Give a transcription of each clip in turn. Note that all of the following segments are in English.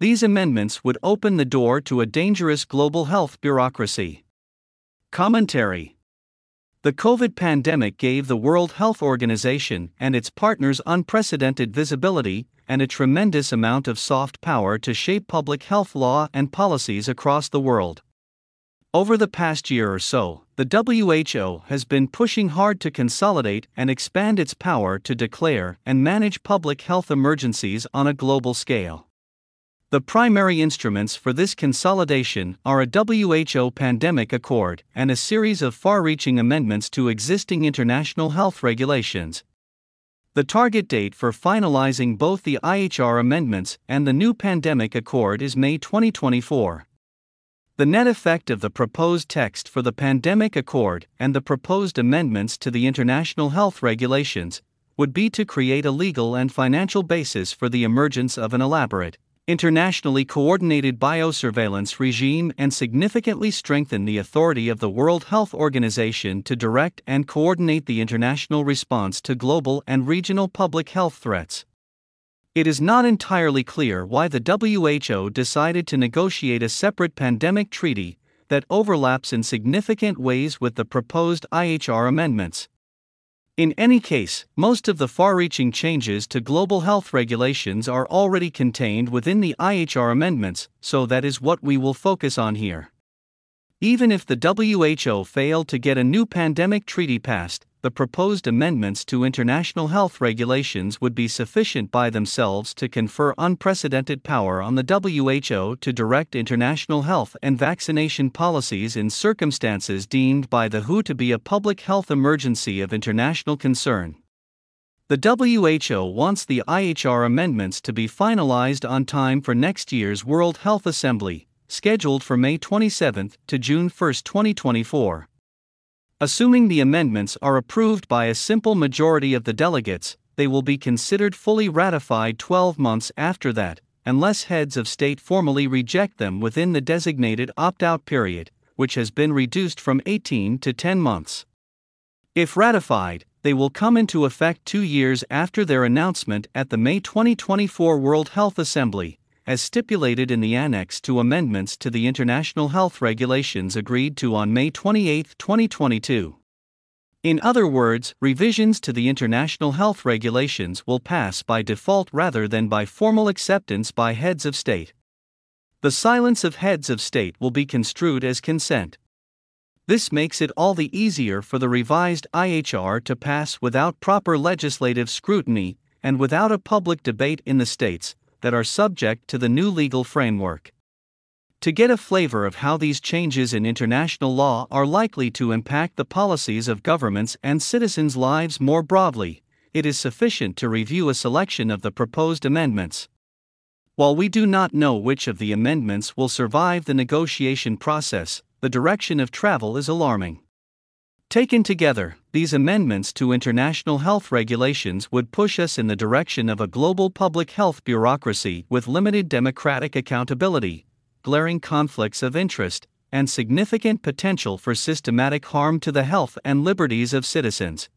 these amendments would open the door to a dangerous global health bureaucracy. Commentary The COVID pandemic gave the World Health Organization and its partners unprecedented visibility and a tremendous amount of soft power to shape public health law and policies across the world. Over the past year or so, the WHO has been pushing hard to consolidate and expand its power to declare and manage public health emergencies on a global scale. The primary instruments for this consolidation are a WHO Pandemic Accord and a series of far reaching amendments to existing international health regulations. The target date for finalizing both the IHR amendments and the new Pandemic Accord is May 2024. The net effect of the proposed text for the Pandemic Accord and the proposed amendments to the International Health Regulations would be to create a legal and financial basis for the emergence of an elaborate, internationally coordinated biosurveillance regime and significantly strengthen the authority of the World Health Organization to direct and coordinate the international response to global and regional public health threats. It is not entirely clear why the WHO decided to negotiate a separate pandemic treaty that overlaps in significant ways with the proposed IHR amendments. In any case, most of the far reaching changes to global health regulations are already contained within the IHR amendments, so that is what we will focus on here. Even if the WHO failed to get a new pandemic treaty passed, the proposed amendments to international health regulations would be sufficient by themselves to confer unprecedented power on the WHO to direct international health and vaccination policies in circumstances deemed by the WHO to be a public health emergency of international concern. The WHO wants the IHR amendments to be finalized on time for next year's World Health Assembly, scheduled for May 27 to June 1, 2024. Assuming the amendments are approved by a simple majority of the delegates, they will be considered fully ratified 12 months after that, unless heads of state formally reject them within the designated opt out period, which has been reduced from 18 to 10 months. If ratified, they will come into effect two years after their announcement at the May 2024 World Health Assembly, as stipulated in the annex to amendments to the International Health Regulations agreed to on May 28, 2022. In other words, revisions to the International Health Regulations will pass by default rather than by formal acceptance by heads of state. The silence of heads of state will be construed as consent. This makes it all the easier for the revised IHR to pass without proper legislative scrutiny and without a public debate in the states, that are subject to the new legal framework. To get a flavor of how these changes in international law are likely to impact the policies of governments and citizens' lives more broadly, it is sufficient to review a selection of the proposed amendments. While we do not know which of the amendments will survive the negotiation process, the direction of travel is alarming. Taken together, these amendments to international health regulations would push us in the direction of a global public health bureaucracy with limited democratic accountability, glaring conflicts of interest, and significant potential for systematic harm to the health and liberties of citizens.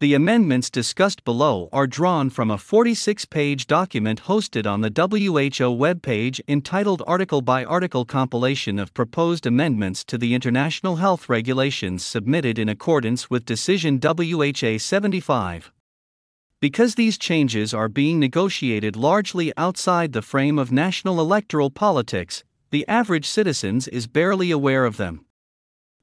The amendments discussed below are drawn from a 46 page document hosted on the WHO webpage entitled Article by Article Compilation of Proposed Amendments to the International Health Regulations submitted in accordance with Decision WHA 75. Because these changes are being negotiated largely outside the frame of national electoral politics, the average citizens is barely aware of them.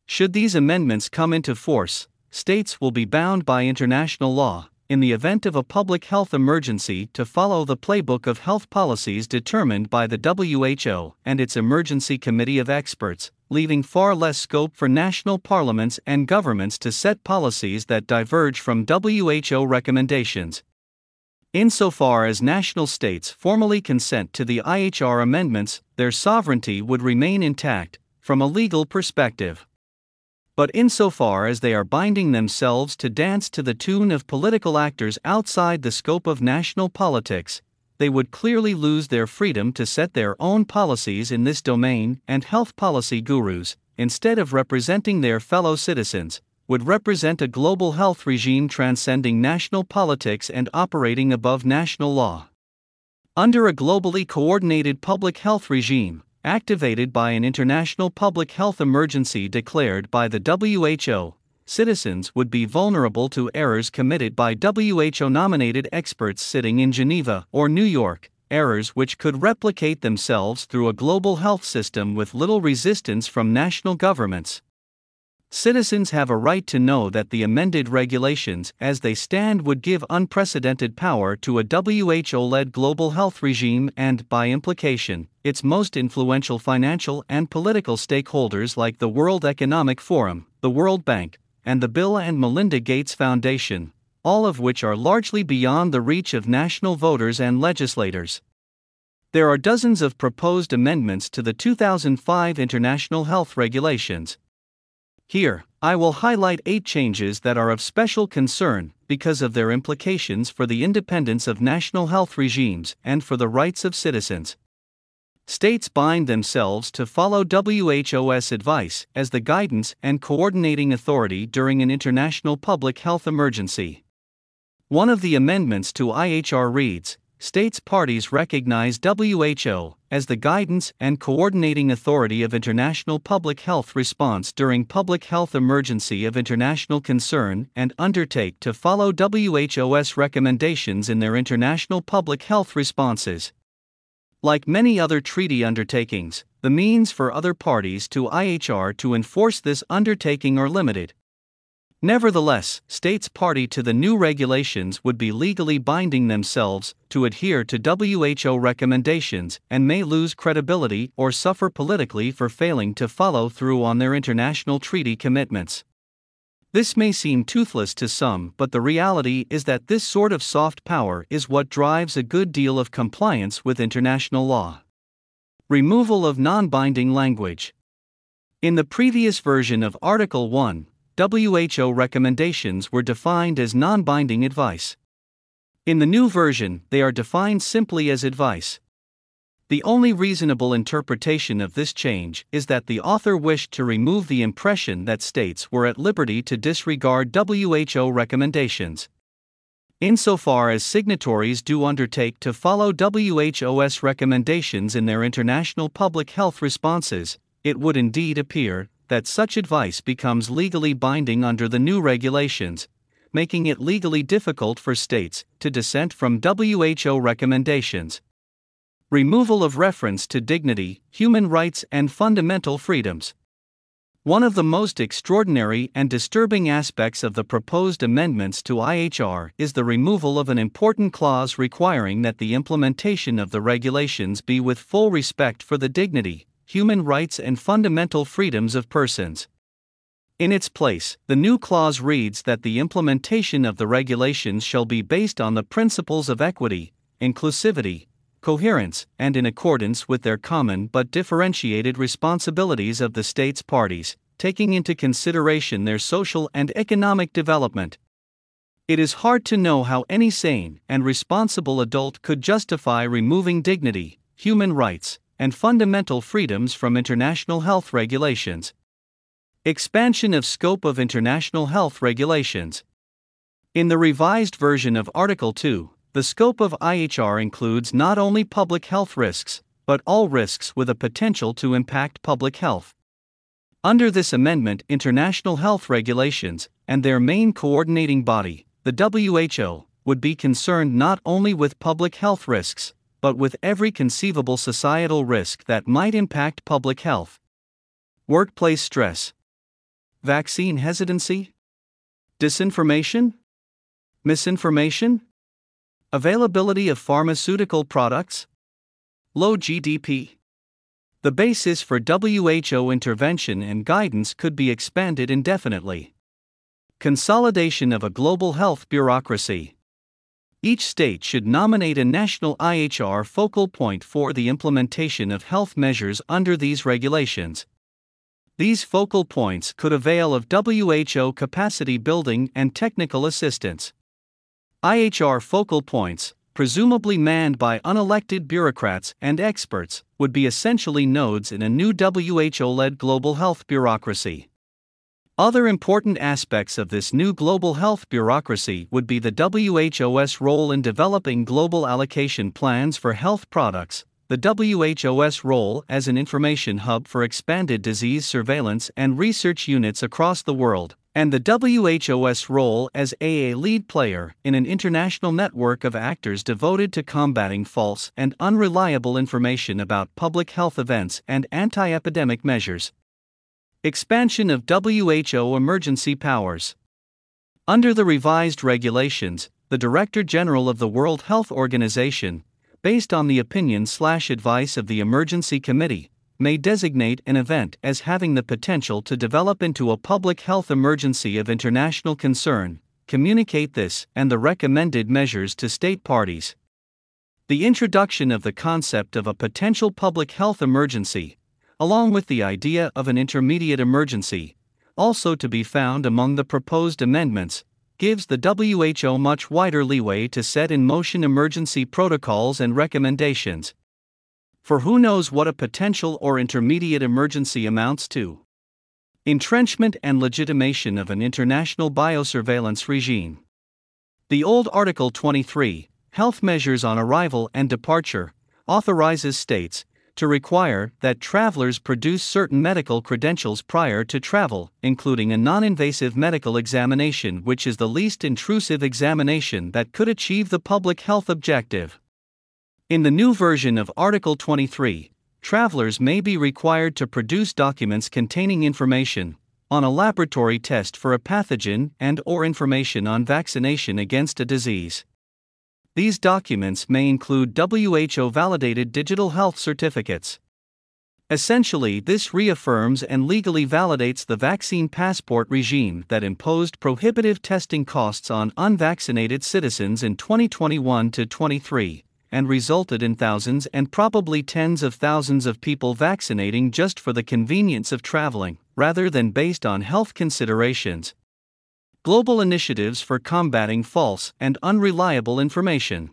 Should these amendments come into force, states will be bound by international law, in the event of a public health emergency, to follow the playbook of health policies determined by the WHO and its Emergency Committee of Experts, leaving far less scope for national parliaments and governments to set policies that diverge from WHO recommendations. Insofar as national states formally consent to the IHR amendments, their sovereignty would remain intact, from a legal perspective but insofar as they are binding themselves to dance to the tune of political actors outside the scope of national politics, they would clearly lose their freedom to set their own policies in this domain, and health policy gurus, instead of representing their fellow citizens, would represent a global health regime transcending national politics and operating above national law. Under a globally coordinated public health regime, activated by an international public health emergency declared by the WHO, citizens would be vulnerable to errors committed by WHO nominated experts sitting in Geneva or New York, errors which could replicate themselves through a global health system with little resistance from national governments. Citizens have a right to know that the amended regulations as they stand would give unprecedented power to a WHO led global health regime and, by implication, its most influential financial and political stakeholders like the World Economic Forum, the World Bank, and the Bill and Melinda Gates Foundation, all of which are largely beyond the reach of national voters and legislators. There are dozens of proposed amendments to the 2005 International Health Regulations, here, I will highlight eight changes that are of special concern because of their implications for the independence of national health regimes and for the rights of citizens. States bind themselves to follow WHO's advice as the guidance and coordinating authority during an international public health emergency. One of the amendments to IHR reads States parties recognize WHO as the guidance and coordinating authority of international public health response during public health emergency of international concern and undertake to follow WHO's recommendations in their international public health responses. Like many other treaty undertakings, the means for other parties to IHR to enforce this undertaking are limited, Nevertheless, states party to the new regulations would be legally binding themselves to adhere to WHO recommendations and may lose credibility or suffer politically for failing to follow through on their international treaty commitments. This may seem toothless to some, but the reality is that this sort of soft power is what drives a good deal of compliance with international law. Removal of non binding language. In the previous version of Article 1, WHO recommendations were defined as non binding advice. In the new version, they are defined simply as advice. The only reasonable interpretation of this change is that the author wished to remove the impression that states were at liberty to disregard WHO recommendations. Insofar as signatories do undertake to follow WHO's recommendations in their international public health responses, it would indeed appear that such advice becomes legally binding under the new regulations, making it legally difficult for states to dissent from WHO recommendations. Removal of reference to dignity, human rights, and fundamental freedoms. One of the most extraordinary and disturbing aspects of the proposed amendments to IHR is the removal of an important clause requiring that the implementation of the regulations be with full respect for the dignity, human rights and fundamental freedoms of persons. In its place, the new clause reads that the implementation of the regulations shall be based on the principles of equity, inclusivity, coherence, and in accordance with their common but differentiated responsibilities of the states parties, taking into consideration their social and economic development. It is hard to know how any sane and responsible adult could justify removing dignity, human rights, and fundamental freedoms from international health regulations. Expansion of scope of international health regulations. In the revised version of Article 2, the scope of IHR includes not only public health risks, but all risks with a potential to impact public health. Under this amendment, international health regulations, and their main coordinating body, the WHO, would be concerned not only with public health risks, but with every conceivable societal risk that might impact public health. Workplace stress, vaccine hesitancy, disinformation, misinformation, availability of pharmaceutical products, low GDP. The basis for WHO intervention and guidance could be expanded indefinitely. Consolidation of a global health bureaucracy. Each state should nominate a national IHR focal point for the implementation of health measures under these regulations. These focal points could avail of WHO capacity building and technical assistance. IHR focal points, presumably manned by unelected bureaucrats and experts, would be essentially nodes in a new WHO led global health bureaucracy. Other important aspects of this new global health bureaucracy would be the WHO's role in developing global allocation plans for health products, the WHO's role as an information hub for expanded disease surveillance and research units across the world, and the WHO's role as a lead player in an international network of actors devoted to combating false and unreliable information about public health events and anti epidemic measures. Expansion of WHO emergency powers. Under the revised regulations, the Director General of the World Health Organization, based on the opinion slash advice of the Emergency Committee, may designate an event as having the potential to develop into a public health emergency of international concern, communicate this and the recommended measures to state parties. The introduction of the concept of a potential public health emergency along with the idea of an intermediate emergency, also to be found among the proposed amendments, gives the WHO much wider leeway to set in motion emergency protocols and recommendations. For who knows what a potential or intermediate emergency amounts to? Entrenchment and legitimation of an international biosurveillance regime. The old Article 23, Health Measures on Arrival and Departure, authorizes states, to require that travelers produce certain medical credentials prior to travel, including a non invasive medical examination, which is the least intrusive examination that could achieve the public health objective. In the new version of Article 23, travelers may be required to produce documents containing information on a laboratory test for a pathogen and or information on vaccination against a disease. These documents may include WHO validated digital health certificates. Essentially, this reaffirms and legally validates the vaccine passport regime that imposed prohibitive testing costs on unvaccinated citizens in 2021 to 23 and resulted in thousands and probably tens of thousands of people vaccinating just for the convenience of traveling, rather than based on health considerations, Global Initiatives for Combating False and Unreliable Information.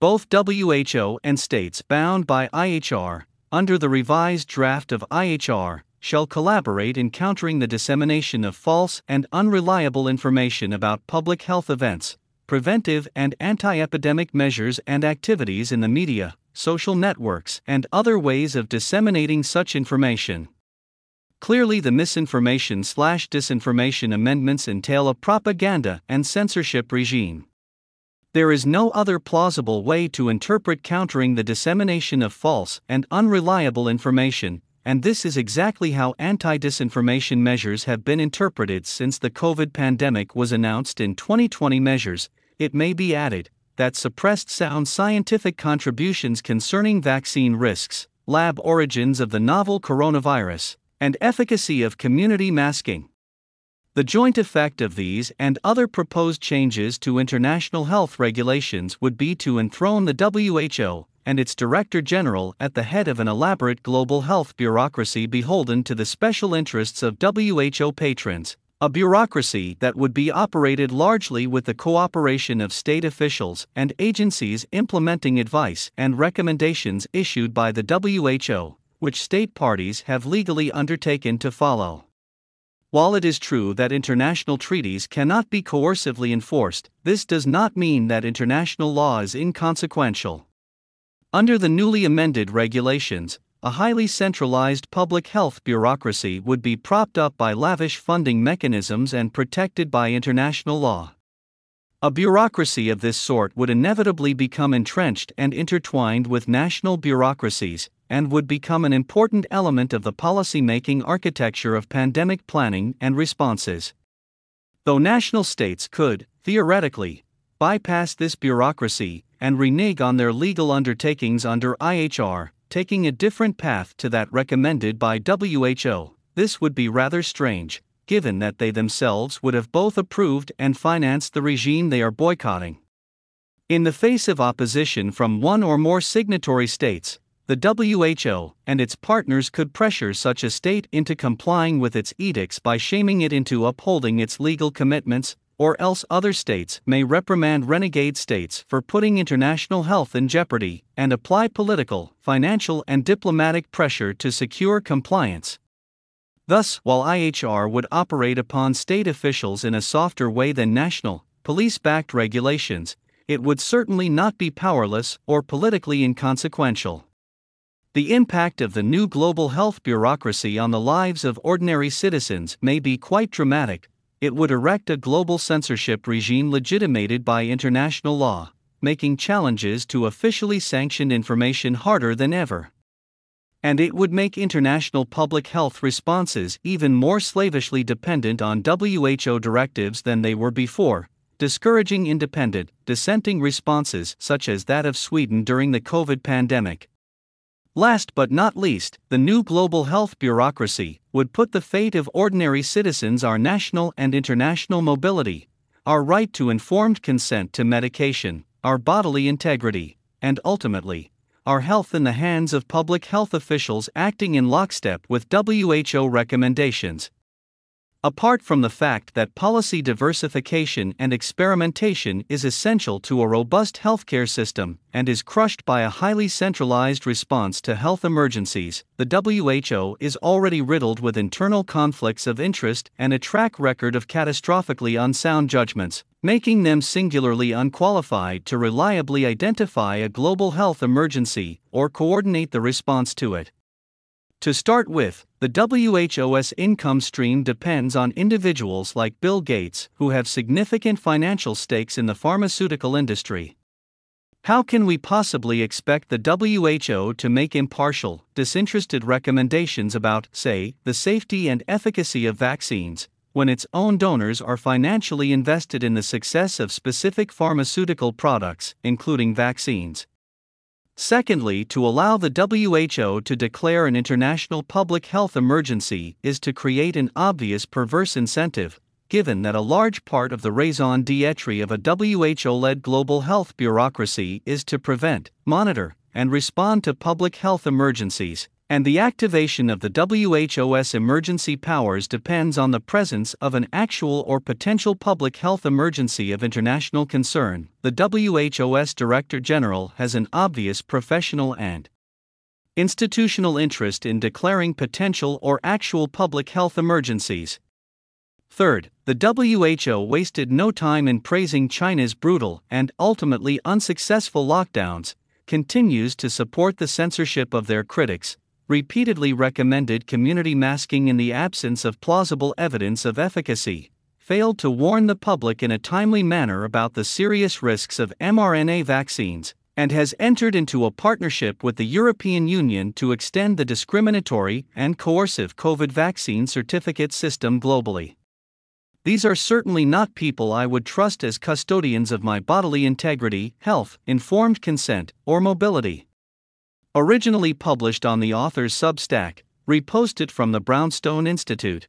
Both WHO and states bound by IHR, under the revised draft of IHR, shall collaborate in countering the dissemination of false and unreliable information about public health events, preventive and anti epidemic measures and activities in the media, social networks, and other ways of disseminating such information. Clearly, the misinformation slash disinformation amendments entail a propaganda and censorship regime. There is no other plausible way to interpret countering the dissemination of false and unreliable information, and this is exactly how anti disinformation measures have been interpreted since the COVID pandemic was announced in 2020 measures. It may be added that suppressed sound scientific contributions concerning vaccine risks, lab origins of the novel coronavirus, and efficacy of community masking. The joint effect of these and other proposed changes to international health regulations would be to enthrone the WHO and its Director General at the head of an elaborate global health bureaucracy beholden to the special interests of WHO patrons, a bureaucracy that would be operated largely with the cooperation of state officials and agencies implementing advice and recommendations issued by the WHO which state parties have legally undertaken to follow. While it is true that international treaties cannot be coercively enforced, this does not mean that international law is inconsequential. Under the newly amended regulations, a highly centralized public health bureaucracy would be propped up by lavish funding mechanisms and protected by international law. A bureaucracy of this sort would inevitably become entrenched and intertwined with national bureaucracies, and would become an important element of the policy-making architecture of pandemic planning and responses. Though national states could, theoretically, bypass this bureaucracy and renege on their legal undertakings under IHR, taking a different path to that recommended by WHO, this would be rather strange, given that they themselves would have both approved and financed the regime they are boycotting. In the face of opposition from one or more signatory states, the WHO and its partners could pressure such a state into complying with its edicts by shaming it into upholding its legal commitments, or else other states may reprimand renegade states for putting international health in jeopardy and apply political, financial, and diplomatic pressure to secure compliance. Thus, while IHR would operate upon state officials in a softer way than national, police backed regulations, it would certainly not be powerless or politically inconsequential. The impact of the new global health bureaucracy on the lives of ordinary citizens may be quite dramatic. It would erect a global censorship regime legitimated by international law, making challenges to officially sanctioned information harder than ever and it would make international public health responses even more slavishly dependent on WHO directives than they were before, discouraging independent, dissenting responses such as that of Sweden during the COVID pandemic. Last but not least, the new global health bureaucracy would put the fate of ordinary citizens, our national and international mobility, our right to informed consent to medication, our bodily integrity, and ultimately, our health in the hands of public health officials acting in lockstep with WHO recommendations. Apart from the fact that policy diversification and experimentation is essential to a robust healthcare system and is crushed by a highly centralized response to health emergencies, the WHO is already riddled with internal conflicts of interest and a track record of catastrophically unsound judgments, making them singularly unqualified to reliably identify a global health emergency or coordinate the response to it. To start with, the WHO's income stream depends on individuals like Bill Gates, who have significant financial stakes in the pharmaceutical industry. How can we possibly expect the WHO to make impartial, disinterested recommendations about, say, the safety and efficacy of vaccines, when its own donors are financially invested in the success of specific pharmaceutical products, including vaccines. Secondly, to allow the WHO to declare an international public health emergency is to create an obvious perverse incentive, given that a large part of the raison d'etre of a WHO led global health bureaucracy is to prevent, monitor, and respond to public health emergencies, and the activation of the WHO's emergency powers depends on the presence of an actual or potential public health emergency of international concern. The WHO's Director General has an obvious professional and institutional interest in declaring potential or actual public health emergencies. Third, the WHO wasted no time in praising China's brutal and ultimately unsuccessful lockdowns, continues to support the censorship of their critics, repeatedly recommended community masking in the absence of plausible evidence of efficacy, failed to warn the public in a timely manner about the serious risks of mRNA vaccines, and has entered into a partnership with the European Union to extend the discriminatory and coercive COVID vaccine certificate system globally. These are certainly not people I would trust as custodians of my bodily integrity, health, informed consent, or mobility. Originally published on the author's Substack, reposted from the Brownstone Institute.